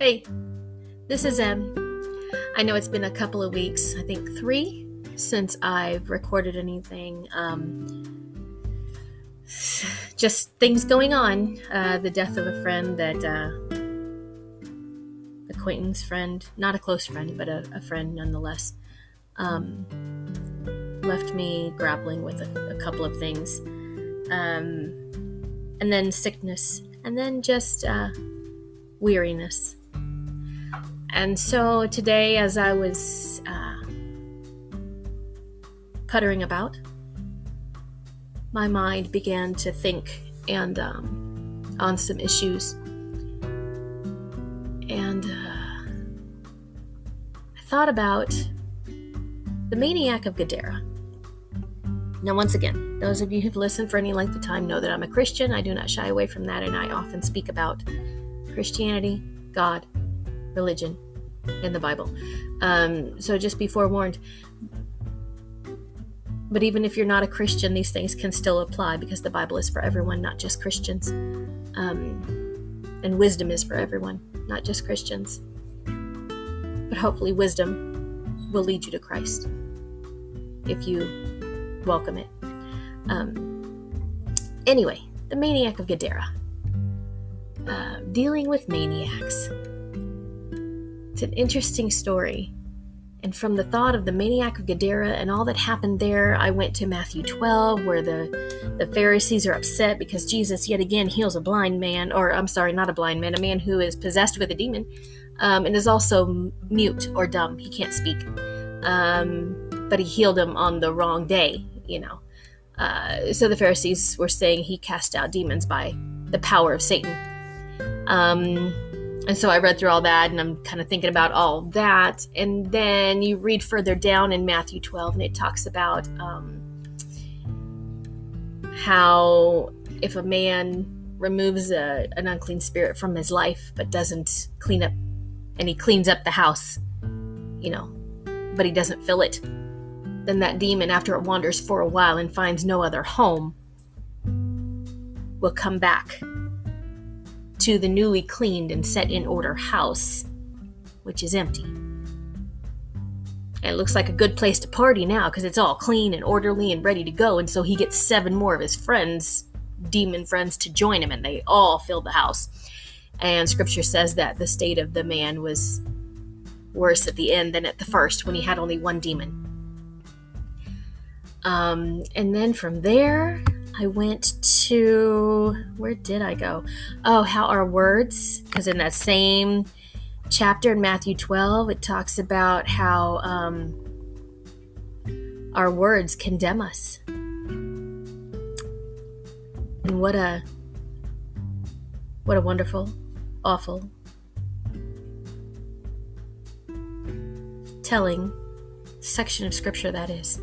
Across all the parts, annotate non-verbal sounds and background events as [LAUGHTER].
Hey, this is Em. I know it's been a couple of weeks, I think three, since I've recorded anything. Um, just things going on. Uh, the death of a friend that, uh, acquaintance friend, not a close friend, but a, a friend nonetheless, um, left me grappling with a, a couple of things. Um, and then sickness, and then just uh, weariness. And so today, as I was uh, puttering about, my mind began to think and um, on some issues. And uh, I thought about the maniac of Gadara. Now, once again, those of you who've listened for any length of time know that I'm a Christian. I do not shy away from that, and I often speak about Christianity, God, religion in the Bible. Um, so just be forewarned. But even if you're not a Christian, these things can still apply because the Bible is for everyone, not just Christians. Um, and wisdom is for everyone, not just Christians. But hopefully, wisdom will lead you to Christ if you welcome it. Um, anyway, the maniac of Gadara. Uh, dealing with maniacs. It's an interesting story. And from the thought of the maniac of Gadara and all that happened there, I went to Matthew 12, where the, the Pharisees are upset because Jesus yet again heals a blind man, or I'm sorry, not a blind man, a man who is possessed with a demon um, and is also mute or dumb. He can't speak. Um, but he healed him on the wrong day, you know. Uh, so the Pharisees were saying he cast out demons by the power of Satan. Um, and so I read through all that and I'm kind of thinking about all that. And then you read further down in Matthew 12 and it talks about um, how if a man removes a, an unclean spirit from his life but doesn't clean up, and he cleans up the house, you know, but he doesn't fill it, then that demon, after it wanders for a while and finds no other home, will come back to the newly cleaned and set in order house, which is empty. It looks like a good place to party now because it's all clean and orderly and ready to go. And so he gets seven more of his friends, demon friends, to join him, and they all fill the house. And scripture says that the state of the man was worse at the end than at the first when he had only one demon. Um, and then from there, I went to where did I go? Oh, how our words, because in that same chapter in Matthew 12, it talks about how um, our words condemn us. And what a what a wonderful, awful, telling section of scripture that is.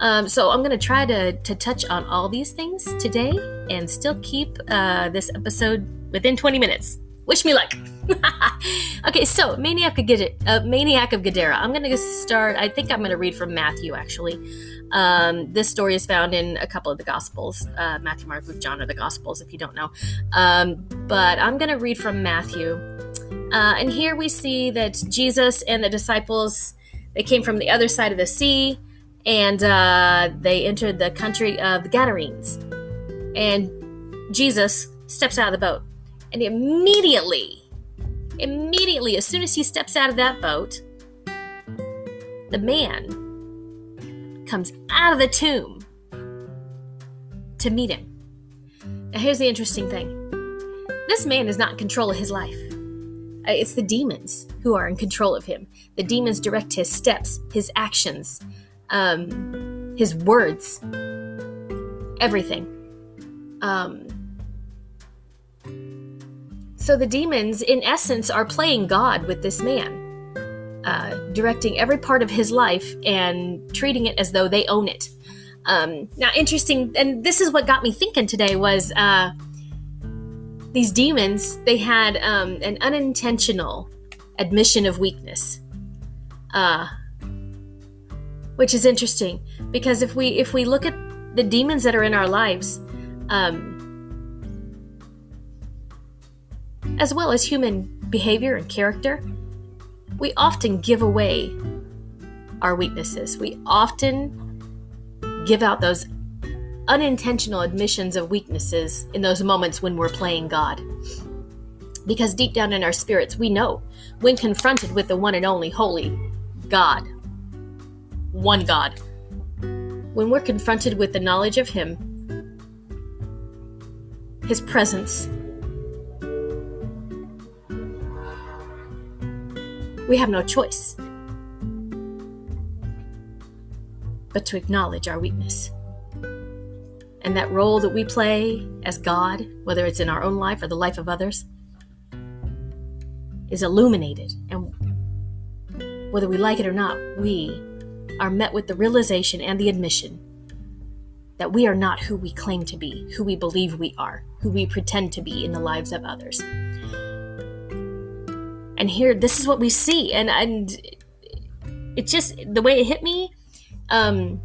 Um, so I'm going to try to, to touch on all these things today and still keep uh, this episode within 20 minutes. Wish me luck. [LAUGHS] okay, so Maniac of, Gadara, uh, Maniac of Gadara. I'm going to start, I think I'm going to read from Matthew actually. Um, this story is found in a couple of the Gospels uh, Matthew, Mark, Luke, John are the Gospels, if you don't know. Um, but I'm going to read from Matthew. Uh, and here we see that Jesus and the disciples, they came from the other side of the sea and uh, they entered the country of the Gadarenes. And Jesus steps out of the boat, and immediately, immediately, as soon as he steps out of that boat, the man comes out of the tomb to meet him. Now, here's the interesting thing this man is not in control of his life. Uh, it's the demons who are in control of him. The demons direct his steps, his actions, um, his words, everything. Um, so the demons, in essence, are playing God with this man, uh, directing every part of his life and treating it as though they own it. Um, now, interesting, and this is what got me thinking today was uh, these demons. They had um, an unintentional admission of weakness. Uh, which is interesting because if we if we look at the demons that are in our lives um, as well as human behavior and character, we often give away our weaknesses. We often give out those unintentional admissions of weaknesses in those moments when we're playing God. Because deep down in our spirits, we know when confronted with the one and only holy God, one God, when we're confronted with the knowledge of Him, His presence, we have no choice but to acknowledge our weakness. And that role that we play as God, whether it's in our own life or the life of others, is illuminated. And whether we like it or not, we are met with the realization and the admission that we are not who we claim to be, who we believe we are, who we pretend to be in the lives of others. And here, this is what we see, and and it just the way it hit me. Um,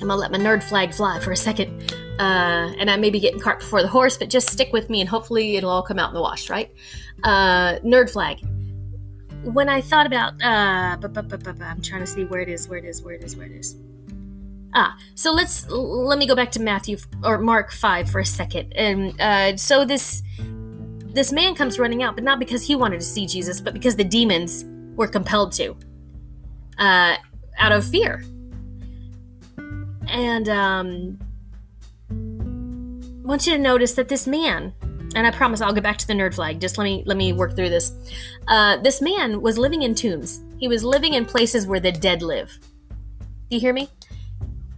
I'm gonna let my nerd flag fly for a second, uh, and I may be getting cart before the horse, but just stick with me, and hopefully it'll all come out in the wash, right? Uh, nerd flag. When I thought about, uh, I'm trying to see where it is, where it is, where it is, where it is. Ah, so let's let me go back to Matthew or Mark five for a second, and uh, so this this man comes running out, but not because he wanted to see Jesus, but because the demons were compelled to, uh, out of fear. And um, I want you to notice that this man, and I promise I'll get back to the nerd flag. Just let me let me work through this. Uh, this man was living in tombs. He was living in places where the dead live. Do you hear me?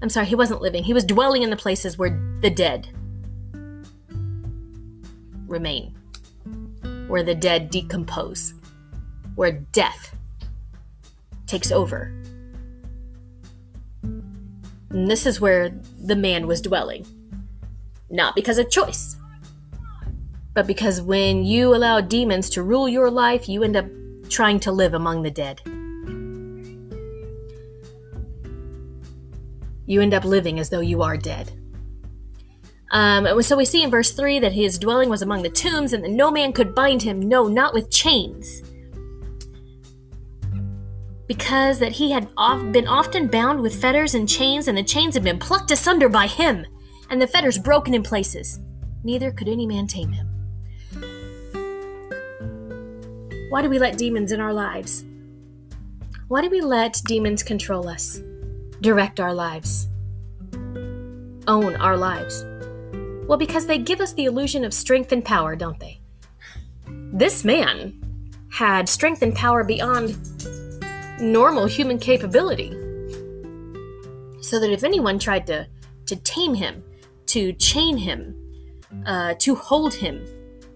I'm sorry, he wasn't living. He was dwelling in the places where the dead remain where the dead decompose, where death takes over. And this is where the man was dwelling. Not because of choice, but because when you allow demons to rule your life, you end up trying to live among the dead. You end up living as though you are dead. Um, so we see in verse 3 that his dwelling was among the tombs and that no man could bind him, no, not with chains. Because that he had been often bound with fetters and chains, and the chains had been plucked asunder by him, and the fetters broken in places. Neither could any man tame him. Why do we let demons in our lives? Why do we let demons control us, direct our lives, own our lives? Well, because they give us the illusion of strength and power, don't they? This man had strength and power beyond normal human capability. So that if anyone tried to, to tame him, to chain him, uh, to hold him,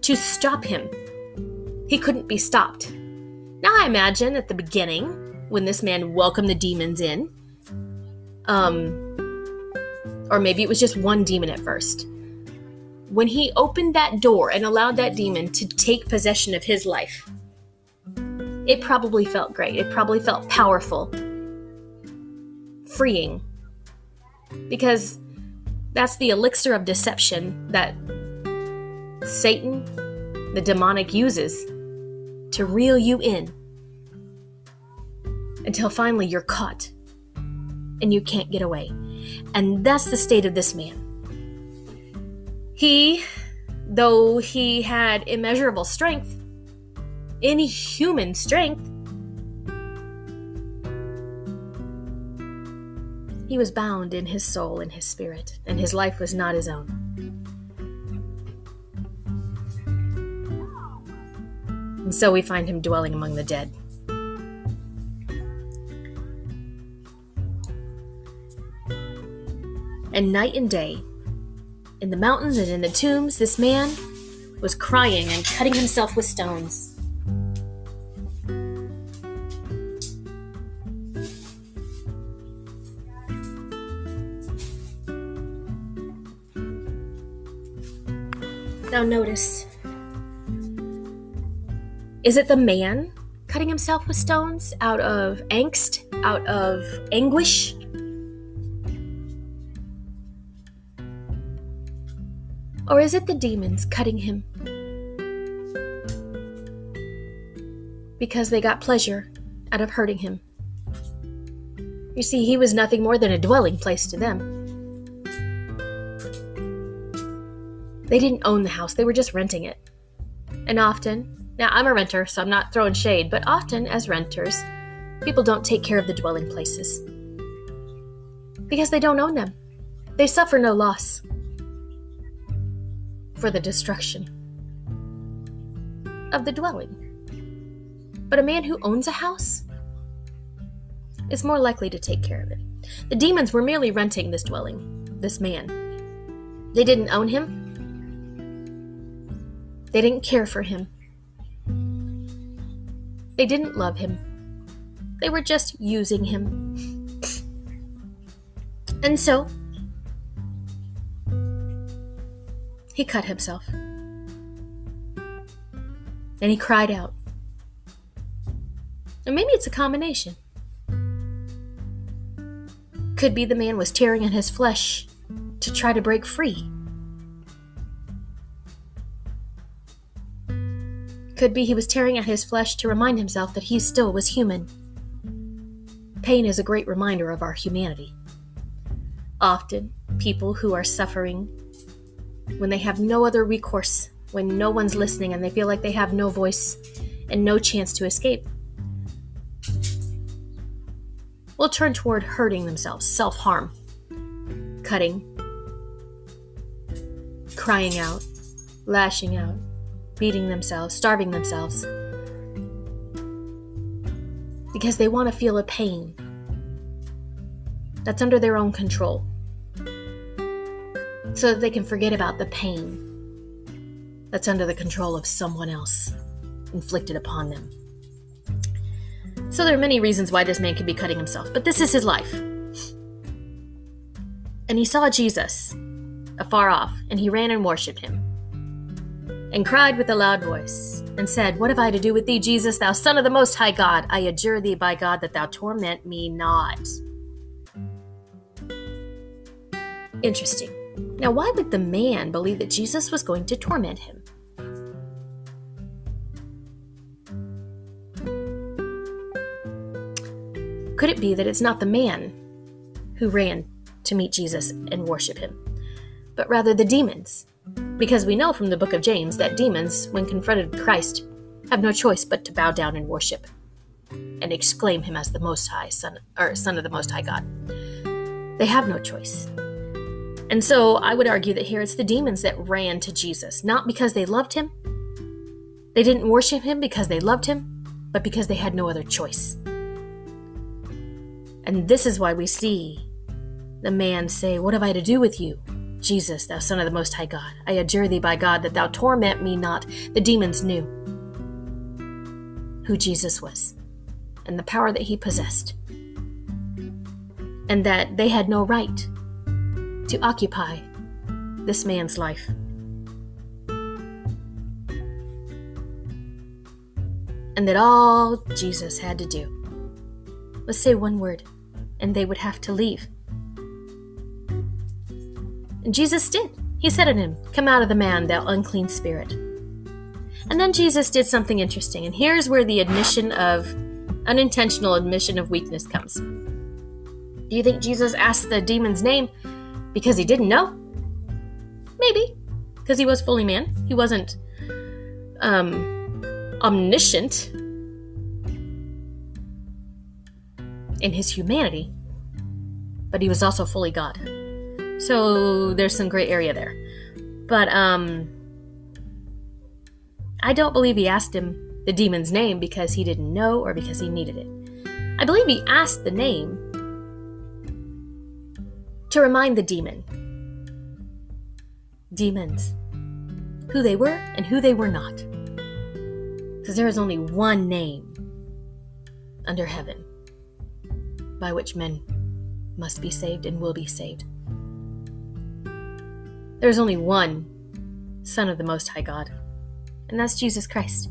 to stop him, he couldn't be stopped. Now, I imagine at the beginning, when this man welcomed the demons in, um, or maybe it was just one demon at first when he opened that door and allowed that demon to take possession of his life, it probably felt great. It probably felt powerful, freeing. Because that's the elixir of deception that Satan, the demonic, uses to reel you in until finally you're caught and you can't get away. And that's the state of this man. He, though he had immeasurable strength, inhuman strength, he was bound in his soul and his spirit, and his life was not his own. And so we find him dwelling among the dead. And night and day, in the mountains and in the tombs, this man was crying and cutting himself with stones. Now, notice is it the man cutting himself with stones out of angst, out of anguish? Or is it the demons cutting him? because they got pleasure out of hurting him. You see, he was nothing more than a dwelling place to them. They didn't own the house, they were just renting it. And often, now I'm a renter, so I'm not throwing shade, but often as renters, people don't take care of the dwelling places because they don't own them. They suffer no loss for the destruction of the dwelling. But a man who owns a house is more likely to take care of it. The demons were merely renting this dwelling, this man. They didn't own him, they didn't care for him, they didn't love him. They were just using him. And so, he cut himself. And he cried out. And maybe it's a combination. Could be the man was tearing at his flesh to try to break free. Could be he was tearing at his flesh to remind himself that he still was human. Pain is a great reminder of our humanity. Often, people who are suffering when they have no other recourse, when no one's listening and they feel like they have no voice and no chance to escape, will turn toward hurting themselves, self harm, cutting, crying out, lashing out, beating themselves, starving themselves. Because they want to feel a pain that's under their own control. So that they can forget about the pain that's under the control of someone else inflicted upon them. So there are many reasons why this man could be cutting himself, but this is his life. And he saw Jesus afar off, and he ran and worshipped him, and cried with a loud voice, and said, What have I to do with thee, Jesus, thou Son of the Most High God? I adjure thee by God that thou torment me not. Interesting. Now, why would the man believe that Jesus was going to torment him? Could it be that it's not the man who ran to meet Jesus and worship him, but rather the demons? Because we know from the book of James that demons, when confronted with Christ, have no choice but to bow down and worship and exclaim him as the most high son or son of the most high God. They have no choice. And so I would argue that here it's the demons that ran to Jesus, not because they loved him. They didn't worship him because they loved him, but because they had no other choice. And this is why we see the man say, What have I to do with you, Jesus, thou Son of the Most High God? I adjure thee by God that thou torment me not. The demons knew who Jesus was and the power that he possessed, and that they had no right to occupy this man's life. And that all Jesus had to do was say one word and they would have to leave. Jesus did. He said to him, Come out of the man, thou unclean spirit. And then Jesus did something interesting, and here's where the admission of unintentional admission of weakness comes. Do you think Jesus asked the demon's name because he didn't know? Maybe, because he was fully man. He wasn't um, omniscient in his humanity, but he was also fully God. So there's some gray area there. But um I don't believe he asked him the demon's name because he didn't know or because he needed it. I believe he asked the name to remind the demon demons who they were and who they were not. Because there is only one name under heaven by which men must be saved and will be saved. There is only one Son of the Most High God, and that's Jesus Christ.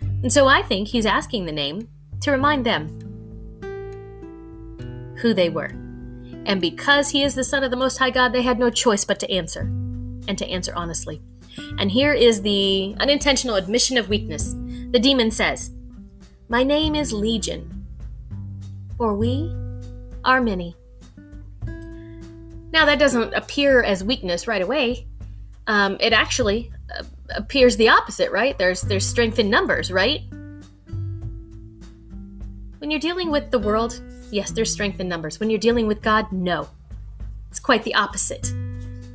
And so I think he's asking the name to remind them who they were. And because he is the Son of the Most High God, they had no choice but to answer, and to answer honestly. And here is the unintentional admission of weakness. The demon says, My name is Legion, for we are many. Now, that doesn't appear as weakness right away. Um, it actually uh, appears the opposite, right? There's there's strength in numbers, right? When you're dealing with the world, yes, there's strength in numbers. When you're dealing with God, no. It's quite the opposite.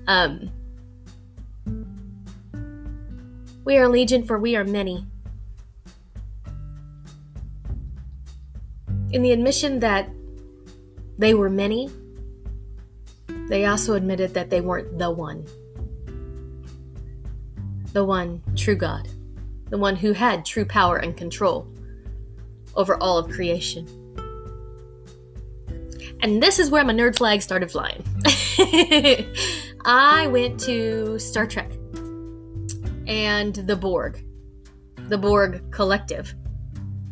Um, we are legion, for we are many. In the admission that they were many, they also admitted that they weren't the one. The one true God, the one who had true power and control over all of creation. And this is where my nerd flag started flying. [LAUGHS] I went to Star Trek and the Borg, the Borg Collective.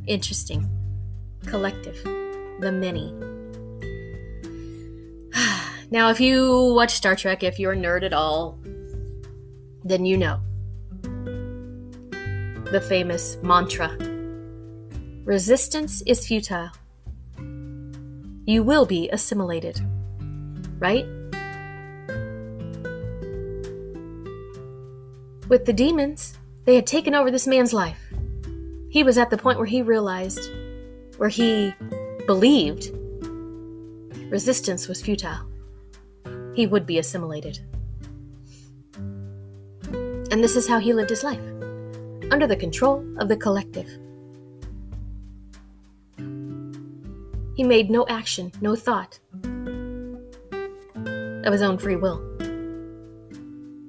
Interesting. Collective, the many. Now, if you watch Star Trek, if you're a nerd at all, then you know the famous mantra resistance is futile you will be assimilated. Right? With the demons, they had taken over this man's life. He was at the point where he realized, where he believed resistance was futile. He would be assimilated. And this is how he lived his life under the control of the collective. He made no action, no thought of his own free will,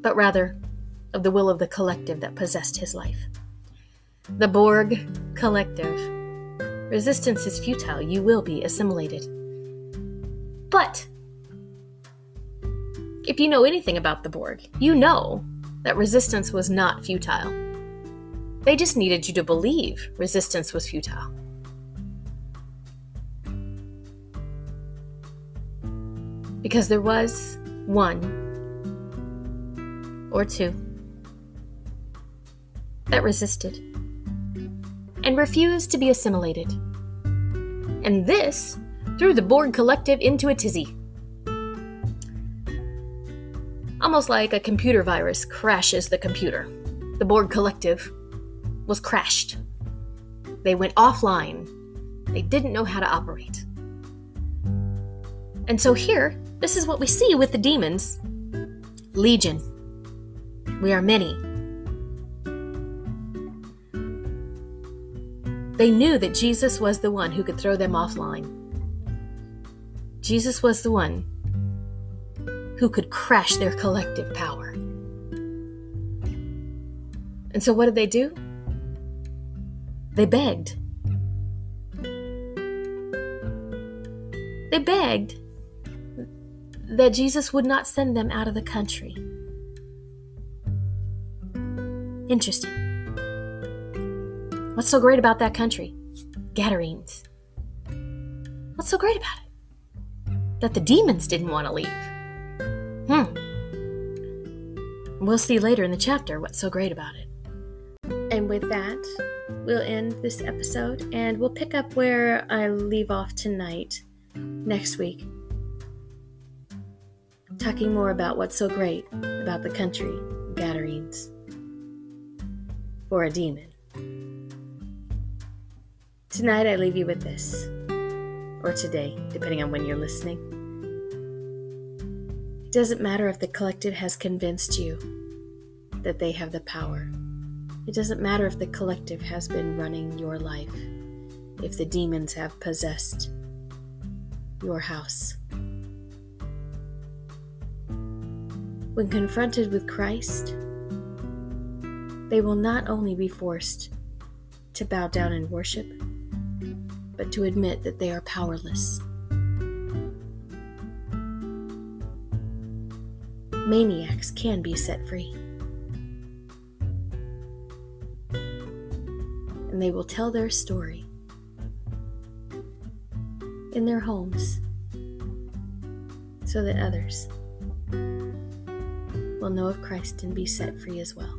but rather of the will of the collective that possessed his life. The Borg Collective. Resistance is futile. You will be assimilated. But if you know anything about the Borg, you know that resistance was not futile. They just needed you to believe resistance was futile. Because there was one or two that resisted and refused to be assimilated. And this threw the Borg Collective into a tizzy. Almost like a computer virus crashes the computer. The Borg Collective was crashed. They went offline. They didn't know how to operate. And so here, this is what we see with the demons Legion. We are many. They knew that Jesus was the one who could throw them offline. Jesus was the one who could crash their collective power. And so, what did they do? They begged. They begged that Jesus would not send them out of the country. Interesting. What's so great about that country? Gadarenes. What's so great about it? That the demons didn't want to leave. We'll see later in the chapter what's so great about it. And with that, we'll end this episode and we'll pick up where I leave off tonight next week talking more about what's so great about the country Gadarenes for a demon. Tonight, I leave you with this, or today, depending on when you're listening. It doesn't matter if the collective has convinced you that they have the power. It doesn't matter if the collective has been running your life, if the demons have possessed your house. When confronted with Christ, they will not only be forced to bow down and worship, but to admit that they are powerless. Maniacs can be set free. And they will tell their story in their homes so that others will know of Christ and be set free as well.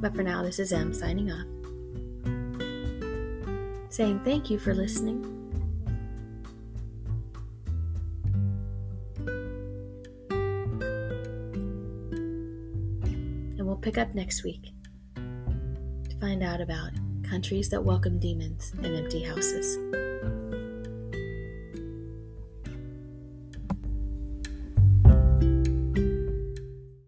But for now, this is Em signing off, saying thank you for listening. Pick up next week to find out about countries that welcome demons and empty houses.